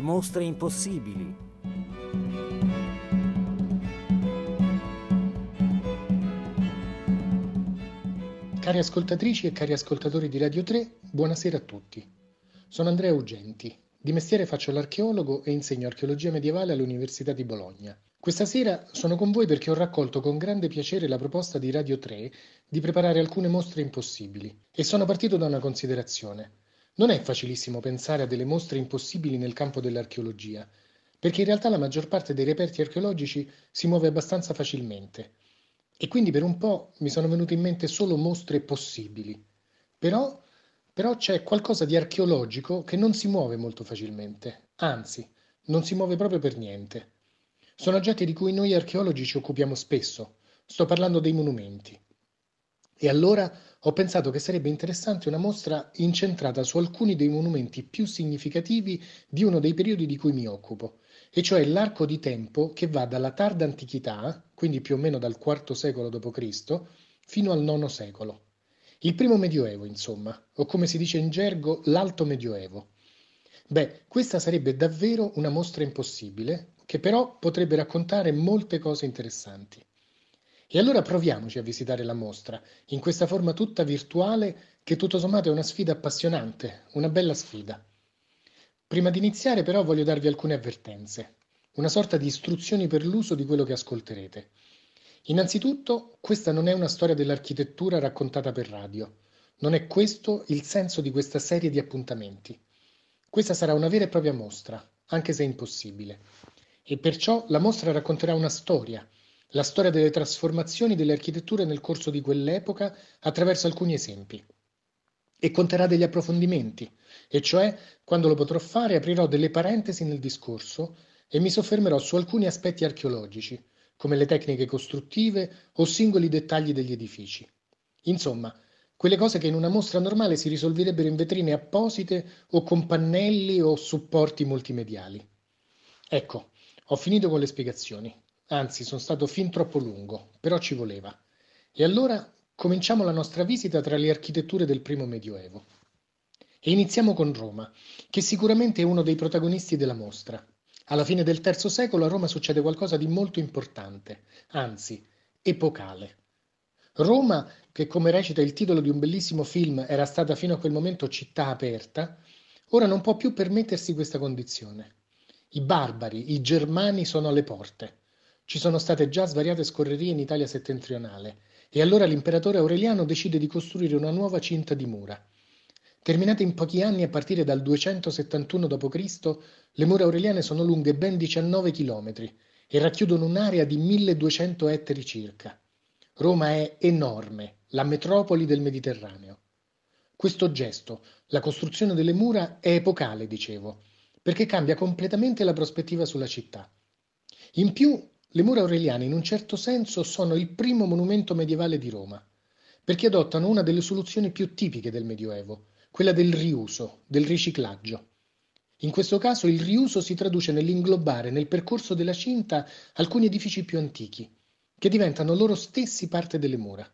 le mostre impossibili. Cari ascoltatrici e cari ascoltatori di Radio 3, buonasera a tutti. Sono Andrea Ugenti. Di mestiere faccio l'archeologo e insegno archeologia medievale all'Università di Bologna. Questa sera sono con voi perché ho raccolto con grande piacere la proposta di Radio 3 di preparare alcune mostre impossibili e sono partito da una considerazione. Non è facilissimo pensare a delle mostre impossibili nel campo dell'archeologia, perché in realtà la maggior parte dei reperti archeologici si muove abbastanza facilmente. E quindi per un po' mi sono venute in mente solo mostre possibili. Però, però c'è qualcosa di archeologico che non si muove molto facilmente, anzi, non si muove proprio per niente. Sono oggetti di cui noi archeologi ci occupiamo spesso. Sto parlando dei monumenti. E allora ho pensato che sarebbe interessante una mostra incentrata su alcuni dei monumenti più significativi di uno dei periodi di cui mi occupo, e cioè l'arco di tempo che va dalla tarda antichità, quindi più o meno dal IV secolo d.C., fino al IX secolo. Il primo medioevo, insomma, o come si dice in gergo, l'alto medioevo. Beh, questa sarebbe davvero una mostra impossibile, che però potrebbe raccontare molte cose interessanti. E allora proviamoci a visitare la mostra, in questa forma tutta virtuale che tutto sommato è una sfida appassionante, una bella sfida. Prima di iniziare però voglio darvi alcune avvertenze, una sorta di istruzioni per l'uso di quello che ascolterete. Innanzitutto, questa non è una storia dell'architettura raccontata per radio, non è questo il senso di questa serie di appuntamenti. Questa sarà una vera e propria mostra, anche se impossibile e perciò la mostra racconterà una storia, la storia delle trasformazioni delle architetture nel corso di quell'epoca attraverso alcuni esempi. E conterrà degli approfondimenti, e cioè, quando lo potrò fare, aprirò delle parentesi nel discorso e mi soffermerò su alcuni aspetti archeologici, come le tecniche costruttive o singoli dettagli degli edifici. Insomma, quelle cose che in una mostra normale si risolverebbero in vetrine apposite o con pannelli o supporti multimediali. Ecco, ho finito con le spiegazioni, anzi sono stato fin troppo lungo, però ci voleva. E allora cominciamo la nostra visita tra le architetture del primo Medioevo. E iniziamo con Roma, che sicuramente è uno dei protagonisti della mostra. Alla fine del III secolo a Roma succede qualcosa di molto importante, anzi, epocale. Roma, che come recita il titolo di un bellissimo film era stata fino a quel momento città aperta, ora non può più permettersi questa condizione. I barbari, i germani sono alle porte. Ci sono state già svariate scorrerie in Italia settentrionale e allora l'imperatore Aureliano decide di costruire una nuova cinta di mura. Terminate in pochi anni a partire dal 271 d.C., le mura aureliane sono lunghe ben 19 km e racchiudono un'area di 1200 ettari circa. Roma è enorme, la metropoli del Mediterraneo. Questo gesto, la costruzione delle mura, è epocale, dicevo, perché cambia completamente la prospettiva sulla città. In più, le mura aureliane in un certo senso sono il primo monumento medievale di Roma, perché adottano una delle soluzioni più tipiche del Medioevo, quella del riuso, del riciclaggio. In questo caso il riuso si traduce nell'inglobare nel percorso della cinta alcuni edifici più antichi, che diventano loro stessi parte delle mura.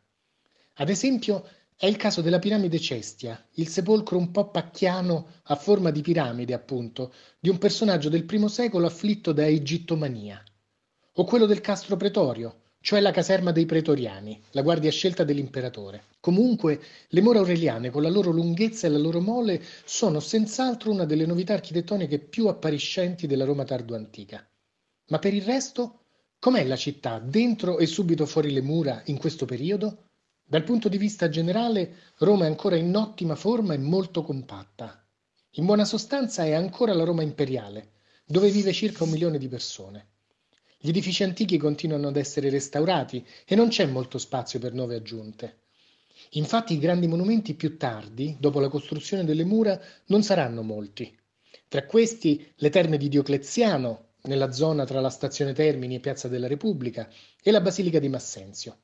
Ad esempio, è il caso della piramide Cestia, il sepolcro un po' pacchiano a forma di piramide, appunto, di un personaggio del primo secolo afflitto da egittomania. O quello del castro pretorio, cioè la caserma dei pretoriani, la guardia scelta dell'imperatore. Comunque, le mura aureliane, con la loro lunghezza e la loro mole, sono senz'altro una delle novità architettoniche più appariscenti della Roma tardo-antica. Ma per il resto, com'è la città, dentro e subito fuori le mura, in questo periodo? Dal punto di vista generale, Roma è ancora in ottima forma e molto compatta. In buona sostanza è ancora la Roma imperiale, dove vive circa un milione di persone. Gli edifici antichi continuano ad essere restaurati e non c'è molto spazio per nuove aggiunte. Infatti i grandi monumenti più tardi, dopo la costruzione delle mura, non saranno molti. Tra questi le terme di Diocleziano, nella zona tra la stazione Termini e Piazza della Repubblica, e la Basilica di Massenzio.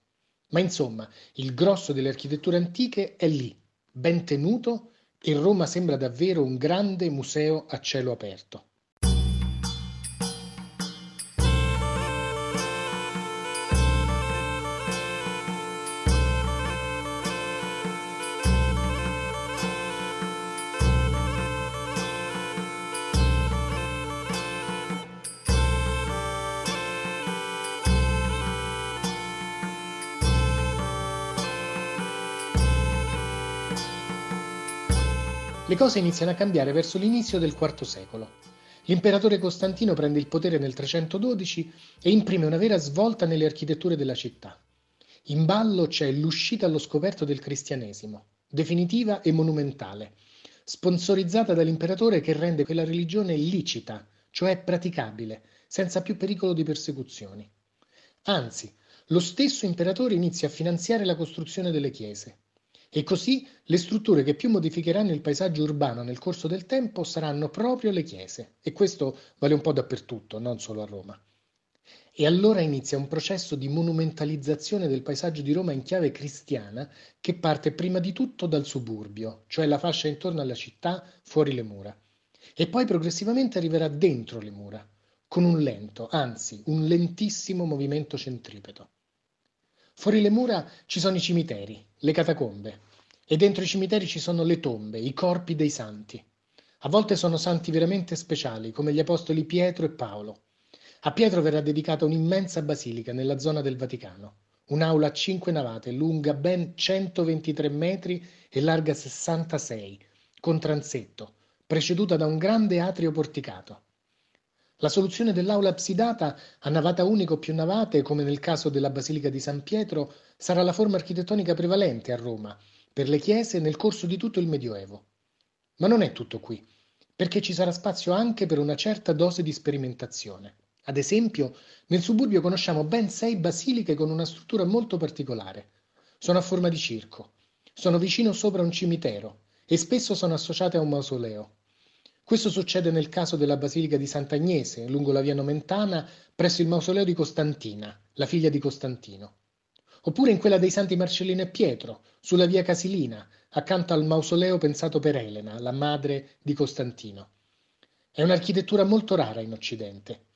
Ma insomma, il grosso delle architetture antiche è lì, ben tenuto, e Roma sembra davvero un grande museo a cielo aperto. Le cose iniziano a cambiare verso l'inizio del IV secolo. L'imperatore Costantino prende il potere nel 312 e imprime una vera svolta nelle architetture della città. In ballo c'è l'uscita allo scoperto del cristianesimo, definitiva e monumentale, sponsorizzata dall'imperatore che rende quella religione licita, cioè praticabile, senza più pericolo di persecuzioni. Anzi, lo stesso imperatore inizia a finanziare la costruzione delle chiese. E così le strutture che più modificheranno il paesaggio urbano nel corso del tempo saranno proprio le chiese. E questo vale un po' dappertutto, non solo a Roma. E allora inizia un processo di monumentalizzazione del paesaggio di Roma in chiave cristiana che parte prima di tutto dal suburbio, cioè la fascia intorno alla città, fuori le mura, e poi progressivamente arriverà dentro le mura, con un lento, anzi un lentissimo movimento centripeto. Fuori le mura ci sono i cimiteri, le catacombe, e dentro i cimiteri ci sono le tombe, i corpi dei santi. A volte sono santi veramente speciali, come gli apostoli Pietro e Paolo. A Pietro verrà dedicata un'immensa basilica nella zona del Vaticano, un'aula a cinque navate, lunga ben 123 metri e larga 66, con transetto, preceduta da un grande atrio porticato. La soluzione dell'aula absidata a navata unica o più navate, come nel caso della Basilica di San Pietro, sarà la forma architettonica prevalente a Roma per le chiese nel corso di tutto il Medioevo. Ma non è tutto qui, perché ci sarà spazio anche per una certa dose di sperimentazione. Ad esempio, nel suburbio conosciamo ben sei basiliche con una struttura molto particolare. Sono a forma di circo, sono vicino sopra un cimitero e spesso sono associate a un mausoleo. Questo succede nel caso della Basilica di Sant'Agnese, lungo la via Nomentana, presso il mausoleo di Costantina, la figlia di Costantino. Oppure in quella dei Santi Marcellino e Pietro, sulla via Casilina, accanto al mausoleo pensato per Elena, la madre di Costantino. È un'architettura molto rara in Occidente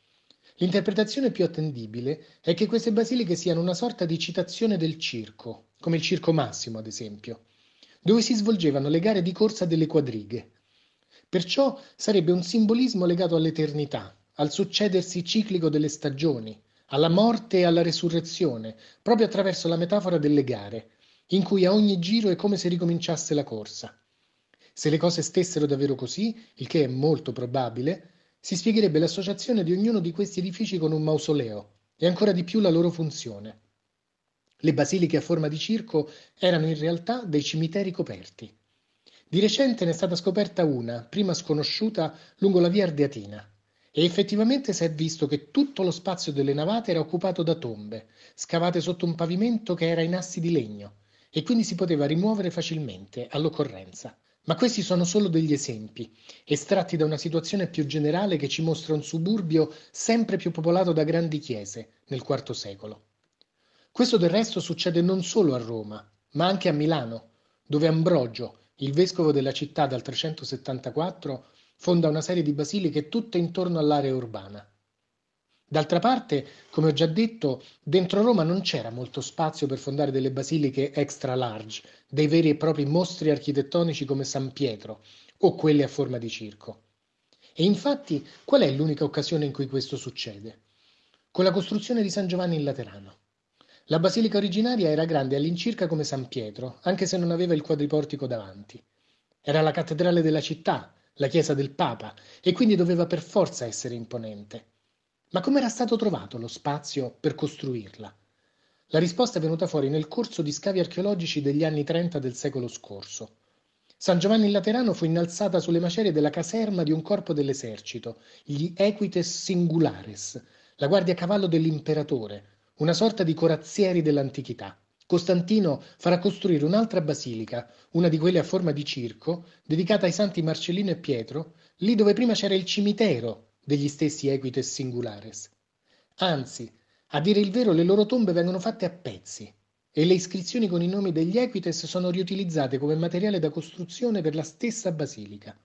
L'interpretazione più attendibile è che queste basiliche siano una sorta di citazione del circo, come il Circo Massimo ad esempio, dove si svolgevano le gare di corsa delle quadrighe. Perciò sarebbe un simbolismo legato all'eternità, al succedersi ciclico delle stagioni, alla morte e alla resurrezione, proprio attraverso la metafora delle gare, in cui a ogni giro è come se ricominciasse la corsa. Se le cose stessero davvero così, il che è molto probabile, si spiegherebbe l'associazione di ognuno di questi edifici con un mausoleo e ancora di più la loro funzione. Le basiliche a forma di circo erano in realtà dei cimiteri coperti. Di recente ne è stata scoperta una, prima sconosciuta, lungo la via Ardeatina, e effettivamente si è visto che tutto lo spazio delle navate era occupato da tombe, scavate sotto un pavimento che era in assi di legno, e quindi si poteva rimuovere facilmente all'occorrenza. Ma questi sono solo degli esempi, estratti da una situazione più generale che ci mostra un suburbio sempre più popolato da grandi chiese nel IV secolo. Questo del resto succede non solo a Roma, ma anche a Milano, dove Ambrogio, il vescovo della città dal 374, fonda una serie di basiliche tutte intorno all'area urbana. D'altra parte, come ho già detto, dentro Roma non c'era molto spazio per fondare delle basiliche extra large, dei veri e propri mostri architettonici come San Pietro o quelle a forma di circo. E infatti, qual è l'unica occasione in cui questo succede? Con la costruzione di San Giovanni in Laterano. La basilica originaria era grande all'incirca come San Pietro, anche se non aveva il quadriportico davanti. Era la cattedrale della città, la chiesa del Papa, e quindi doveva per forza essere imponente. Ma come era stato trovato lo spazio per costruirla? La risposta è venuta fuori nel corso di scavi archeologici degli anni 30 del secolo scorso. San Giovanni in Laterano fu innalzata sulle macerie della caserma di un corpo dell'esercito, gli Equites Singulares, la guardia a cavallo dell'imperatore, una sorta di corazzieri dell'antichità. Costantino farà costruire un'altra basilica, una di quelle a forma di circo, dedicata ai santi Marcellino e Pietro, lì dove prima c'era il cimitero degli stessi Equites Singulares. Anzi, a dire il vero, le loro tombe vengono fatte a pezzi e le iscrizioni con i nomi degli Equites sono riutilizzate come materiale da costruzione per la stessa basilica.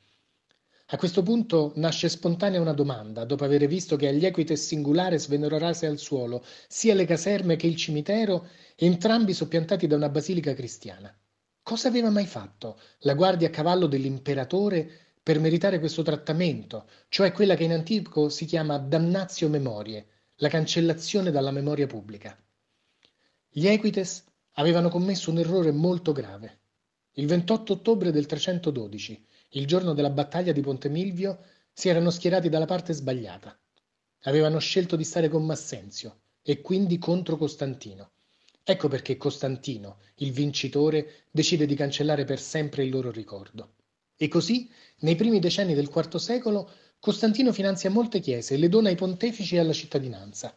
A questo punto nasce spontanea una domanda, dopo aver visto che agli Equites Singulares vennero rase al suolo sia le caserme che il cimitero, entrambi soppiantati da una basilica cristiana. Cosa aveva mai fatto la guardia a cavallo dell'imperatore per meritare questo trattamento, cioè quella che in antico si chiama damnatio memorie, la cancellazione dalla memoria pubblica. Gli Equites avevano commesso un errore molto grave. Il 28 ottobre del 312, il giorno della battaglia di Ponte Milvio, si erano schierati dalla parte sbagliata. Avevano scelto di stare con Massenzio e quindi contro Costantino. Ecco perché Costantino, il vincitore, decide di cancellare per sempre il loro ricordo. E così, nei primi decenni del IV secolo, Costantino finanzia molte chiese e le dona ai pontefici e alla cittadinanza.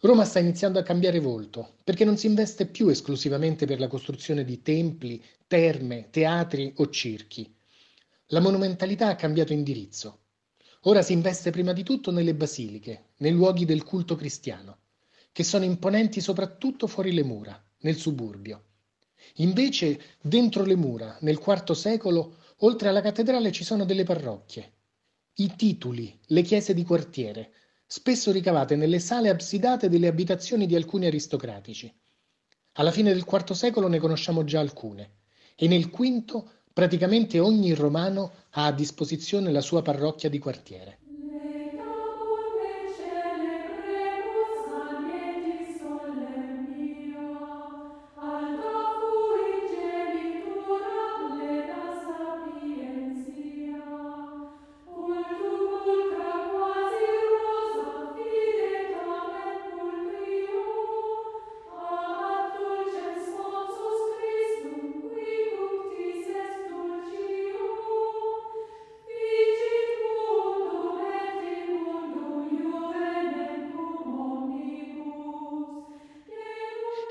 Roma sta iniziando a cambiare volto, perché non si investe più esclusivamente per la costruzione di templi, terme, teatri o circhi. La monumentalità ha cambiato indirizzo. Ora si investe prima di tutto nelle basiliche, nei luoghi del culto cristiano, che sono imponenti soprattutto fuori le mura, nel suburbio. Invece, dentro le mura, nel IV secolo, oltre alla cattedrale ci sono delle parrocchie. I titoli, le chiese di quartiere, spesso ricavate nelle sale absidate delle abitazioni di alcuni aristocratici. Alla fine del IV secolo ne conosciamo già alcune, e nel V praticamente ogni romano ha a disposizione la sua parrocchia di quartiere.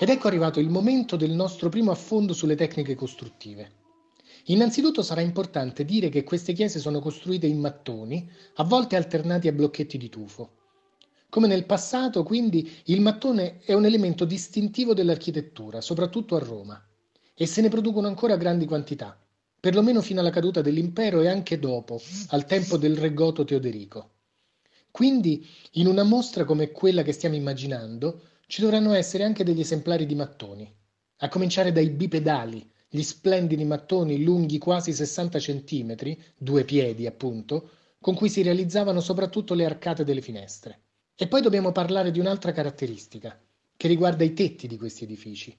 Ed ecco arrivato il momento del nostro primo affondo sulle tecniche costruttive. Innanzitutto sarà importante dire che queste chiese sono costruite in mattoni, a volte alternati a blocchetti di tufo. Come nel passato, quindi, il mattone è un elemento distintivo dell'architettura, soprattutto a Roma, e se ne producono ancora grandi quantità, perlomeno fino alla caduta dell'impero e anche dopo, al tempo del re goto Teoderico. Quindi, in una mostra come quella che stiamo immaginando, ci dovranno essere anche degli esemplari di mattoni, a cominciare dai bipedali, gli splendidi mattoni lunghi quasi 60 cm, due piedi appunto, con cui si realizzavano soprattutto le arcate delle finestre. E poi dobbiamo parlare di un'altra caratteristica, che riguarda i tetti di questi edifici.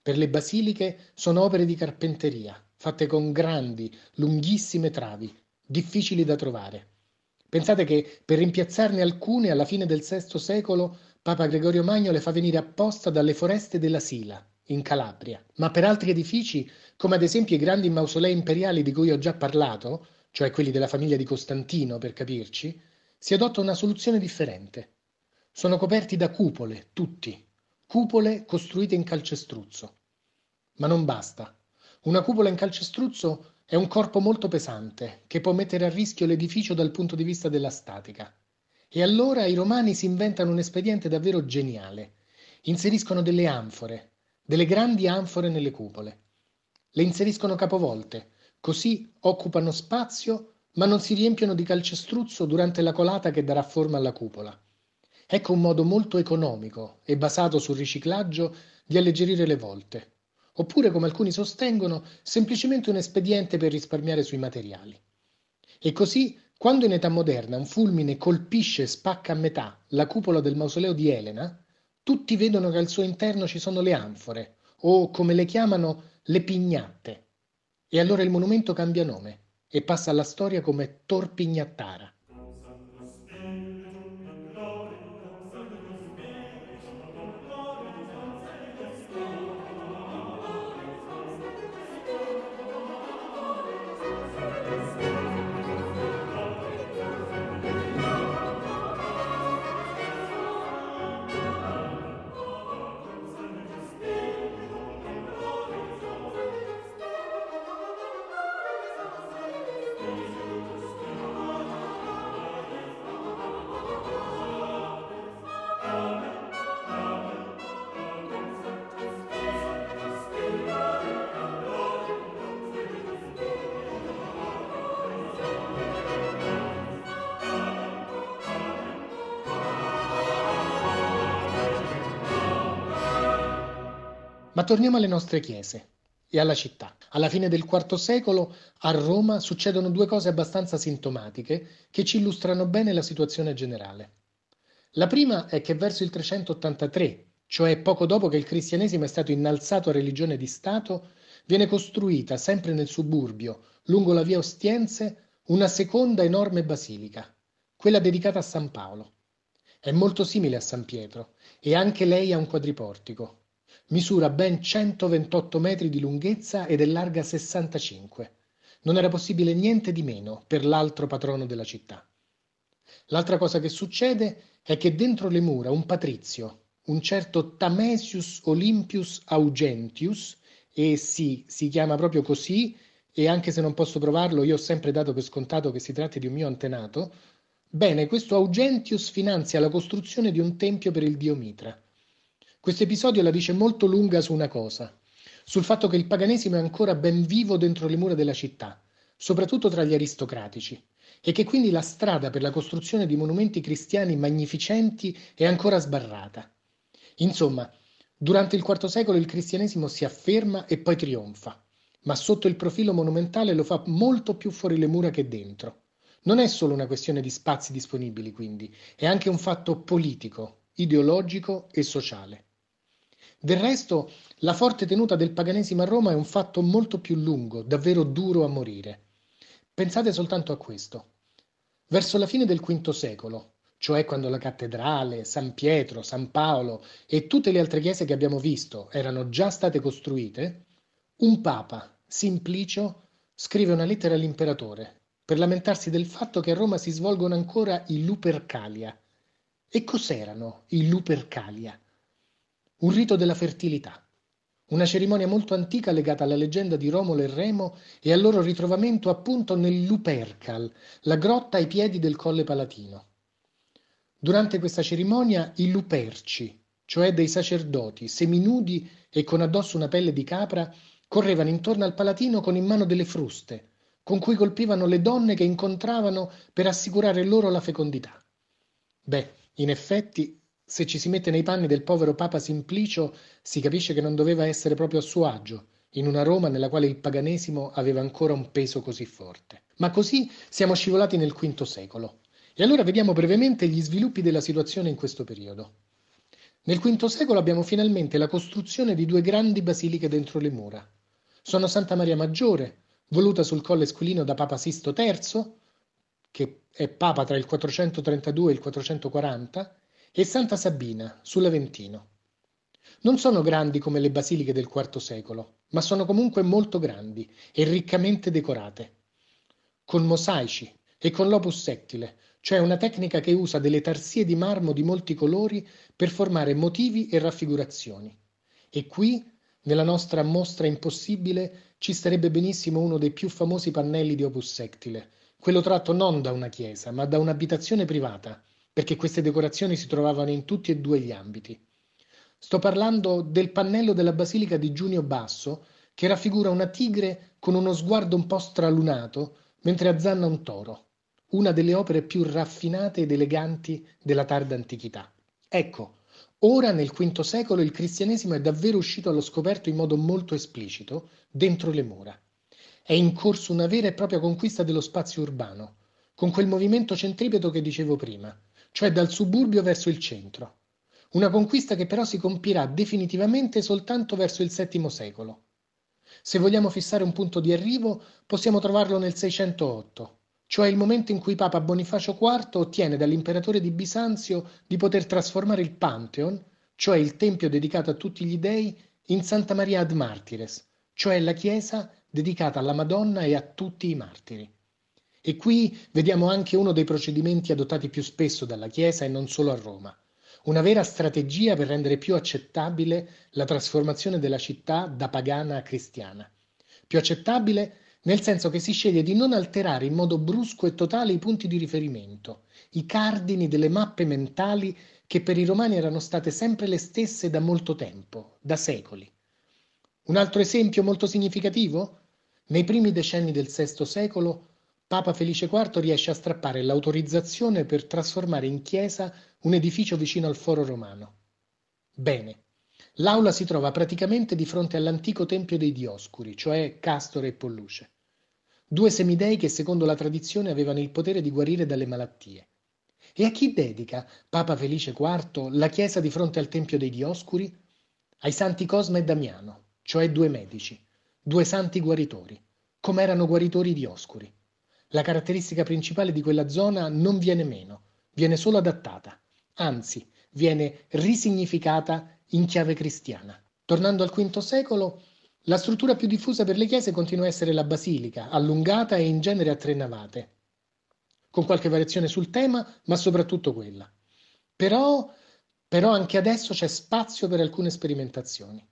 Per le basiliche sono opere di carpenteria, fatte con grandi, lunghissime travi, difficili da trovare. Pensate che per rimpiazzarne alcune alla fine del VI secolo Papa Gregorio Magno le fa venire apposta dalle foreste della Sila, in Calabria. Ma per altri edifici, come ad esempio i grandi mausolei imperiali di cui ho già parlato, cioè quelli della famiglia di Costantino per capirci, si adotta una soluzione differente. Sono coperti da cupole, tutti, cupole costruite in calcestruzzo. Ma non basta. Una cupola in calcestruzzo è un corpo molto pesante che può mettere a rischio l'edificio dal punto di vista della statica. E allora i romani si inventano un espediente davvero geniale. Inseriscono delle anfore, delle grandi anfore nelle cupole. Le inseriscono capovolte, così occupano spazio ma non si riempiono di calcestruzzo durante la colata che darà forma alla cupola. Ecco un modo molto economico e basato sul riciclaggio di alleggerire le volte. Oppure, come alcuni sostengono, semplicemente un espediente per risparmiare sui materiali. E così quando in età moderna un fulmine colpisce e spacca a metà la cupola del mausoleo di Elena, tutti vedono che al suo interno ci sono le anfore, o come le chiamano, le pignatte. E allora il monumento cambia nome e passa alla storia come Tor Pignattara. Ma torniamo alle nostre chiese e alla città. Alla fine del IV secolo a Roma succedono due cose abbastanza sintomatiche che ci illustrano bene la situazione generale. La prima è che verso il 383, cioè poco dopo che il cristianesimo è stato innalzato a religione di Stato, viene costruita sempre nel suburbio, lungo la via Ostiense, una seconda enorme basilica, quella dedicata a San Paolo. È molto simile a San Pietro e anche lei ha un quadriportico. Misura ben 128 metri di lunghezza ed è larga 65. Non era possibile niente di meno per l'altro patrono della città. L'altra cosa che succede è che dentro le mura un patrizio, un certo Tamesius Olympius Augentius, e sì, si chiama proprio così, e anche se non posso provarlo, io ho sempre dato per scontato che si tratti di un mio antenato, Bene, questo Augentius finanzia la costruzione di un tempio per il dio Mitra. Questo episodio la dice molto lunga su una cosa, sul fatto che il paganesimo è ancora ben vivo dentro le mura della città, soprattutto tra gli aristocratici, e che quindi la strada per la costruzione di monumenti cristiani magnificenti è ancora sbarrata. Insomma, durante il IV secolo il cristianesimo si afferma e poi trionfa, ma sotto il profilo monumentale lo fa molto più fuori le mura che dentro. Non è solo una questione di spazi disponibili, quindi, è anche un fatto politico, ideologico e sociale. Del resto, la forte tenuta del paganesimo a Roma è un fatto molto più lungo, davvero duro a morire. Pensate soltanto a questo. Verso la fine del V secolo, cioè quando la cattedrale, San Pietro, San Paolo e tutte le altre chiese che abbiamo visto erano già state costruite, un papa, Simplicio, scrive una lettera all'imperatore per lamentarsi del fatto che a Roma si svolgono ancora i Lupercalia. E cos'erano i Lupercalia? Un rito della fertilità, una cerimonia molto antica legata alla leggenda di Romolo e Remo e al loro ritrovamento appunto nel Lupercal, la grotta ai piedi del Colle Palatino. Durante questa cerimonia i Luperci, cioè dei sacerdoti, seminudi e con addosso una pelle di capra, correvano intorno al Palatino con in mano delle fruste, con cui colpivano le donne che incontravano per assicurare loro la fecondità. Beh, in effetti, se ci si mette nei panni del povero Papa Simplicio, si capisce che non doveva essere proprio a suo agio, in una Roma nella quale il paganesimo aveva ancora un peso così forte. Ma così siamo scivolati nel V secolo. E allora vediamo brevemente gli sviluppi della situazione in questo periodo. Nel V secolo abbiamo finalmente la costruzione di due grandi basiliche dentro le mura. Sono Santa Maria Maggiore, voluta sul Colle Esquilino da Papa Sisto III, che è Papa tra il 432 e il 440, e Santa Sabina sull'Aventino. Non sono grandi come le basiliche del IV secolo, ma sono comunque molto grandi e riccamente decorate, con mosaici e con l'opus settile, cioè una tecnica che usa delle tarsie di marmo di molti colori per formare motivi e raffigurazioni. E qui, nella nostra mostra impossibile, ci starebbe benissimo uno dei più famosi pannelli di Opus Sectile, quello tratto non da una chiesa, ma da un'abitazione privata, perché queste decorazioni si trovavano in tutti e due gli ambiti. Sto parlando del pannello della Basilica di Giunio Basso, che raffigura una tigre con uno sguardo un po' stralunato mentre azzanna un toro, una delle opere più raffinate ed eleganti della tarda antichità. Ecco, Ora, nel V secolo, il cristianesimo è davvero uscito allo scoperto in modo molto esplicito dentro le mura. È in corso una vera e propria conquista dello spazio urbano, con quel movimento centripeto che dicevo prima, cioè dal suburbio verso il centro. Una conquista che però si compirà definitivamente soltanto verso il VII secolo. Se vogliamo fissare un punto di arrivo, possiamo trovarlo nel 608, cioè il momento in cui Papa Bonifacio IV ottiene dall'imperatore di Bisanzio di poter trasformare il Pantheon, cioè il tempio dedicato a tutti gli dei, in Santa Maria ad Martires, cioè la chiesa dedicata alla Madonna e a tutti i martiri. E qui vediamo anche uno dei procedimenti adottati più spesso dalla Chiesa e non solo a Roma, una vera strategia per rendere più accettabile la trasformazione della città da pagana a cristiana. Più accettabile nel senso che si sceglie di non alterare in modo brusco e totale i punti di riferimento, i cardini delle mappe mentali che per i romani erano state sempre le stesse da molto tempo, da secoli. Un altro esempio molto significativo? Nei primi decenni del VI secolo, Papa Felice IV riesce a strappare l'autorizzazione per trasformare in chiesa un edificio vicino al foro romano. Bene, L'aula si trova praticamente di fronte all'antico tempio dei Dioscuri, cioè Castore e Polluce, due semidei che secondo la tradizione avevano il potere di guarire dalle malattie. E a chi dedica Papa Felice IV la chiesa di fronte al tempio dei Dioscuri? Ai santi Cosma e Damiano, cioè due medici, due santi guaritori, come erano guaritori di oscuri. La caratteristica principale di quella zona non viene meno, viene solo adattata, anzi viene risignificata in chiave cristiana. Tornando al V secolo, la struttura più diffusa per le chiese continua a essere la basilica, allungata e in genere a tre navate, con qualche variazione sul tema, ma soprattutto quella. Però, però anche adesso c'è spazio per alcune sperimentazioni.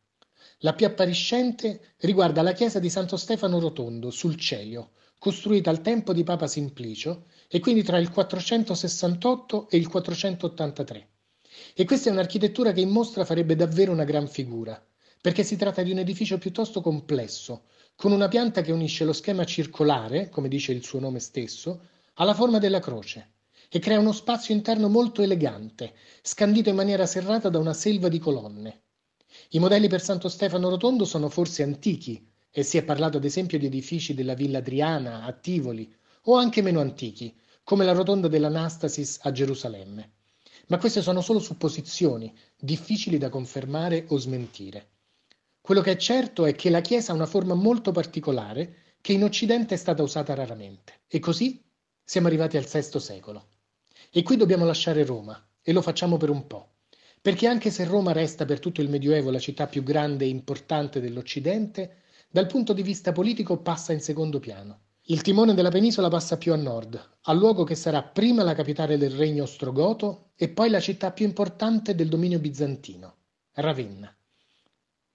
La più appariscente riguarda la chiesa di Santo Stefano Rotondo sul Celio, costruita al tempo di Papa Simplicio e quindi tra il 468 e il 483. E questa è un'architettura che in mostra farebbe davvero una gran figura, perché si tratta di un edificio piuttosto complesso, con una pianta che unisce lo schema circolare, come dice il suo nome stesso, alla forma della croce e crea uno spazio interno molto elegante, scandito in maniera serrata da una selva di colonne. I modelli per Santo Stefano Rotondo sono forse antichi, e si è parlato ad esempio di edifici della Villa Adriana a Tivoli, o anche meno antichi, come la rotonda dell'Anastasis a Gerusalemme. Ma queste sono solo supposizioni, difficili da confermare o smentire. Quello che è certo è che la Chiesa ha una forma molto particolare che in Occidente è stata usata raramente. E così siamo arrivati al VI secolo. E qui dobbiamo lasciare Roma, e lo facciamo per un po'. Perché anche se Roma resta per tutto il Medioevo la città più grande e importante dell'Occidente, dal punto di vista politico passa in secondo piano. Il timone della penisola passa più a nord, al luogo che sarà prima la capitale del regno ostrogoto e poi la città più importante del dominio bizantino, Ravenna.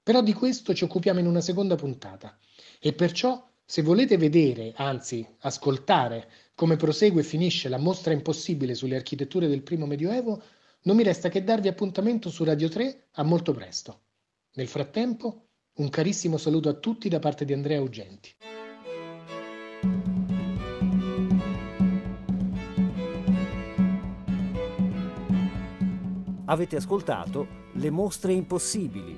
Però di questo ci occupiamo in una seconda puntata e perciò se volete vedere, anzi ascoltare, come prosegue e finisce la mostra impossibile sulle architetture del primo Medioevo, non mi resta che darvi appuntamento su Radio 3 a molto presto. Nel frattempo, un carissimo saluto a tutti da parte di Andrea Ugenti. Avete ascoltato Le mostre impossibili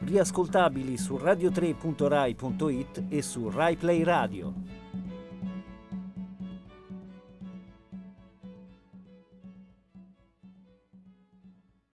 riascoltabili su radio3.rai.it e su RaiPlay Radio.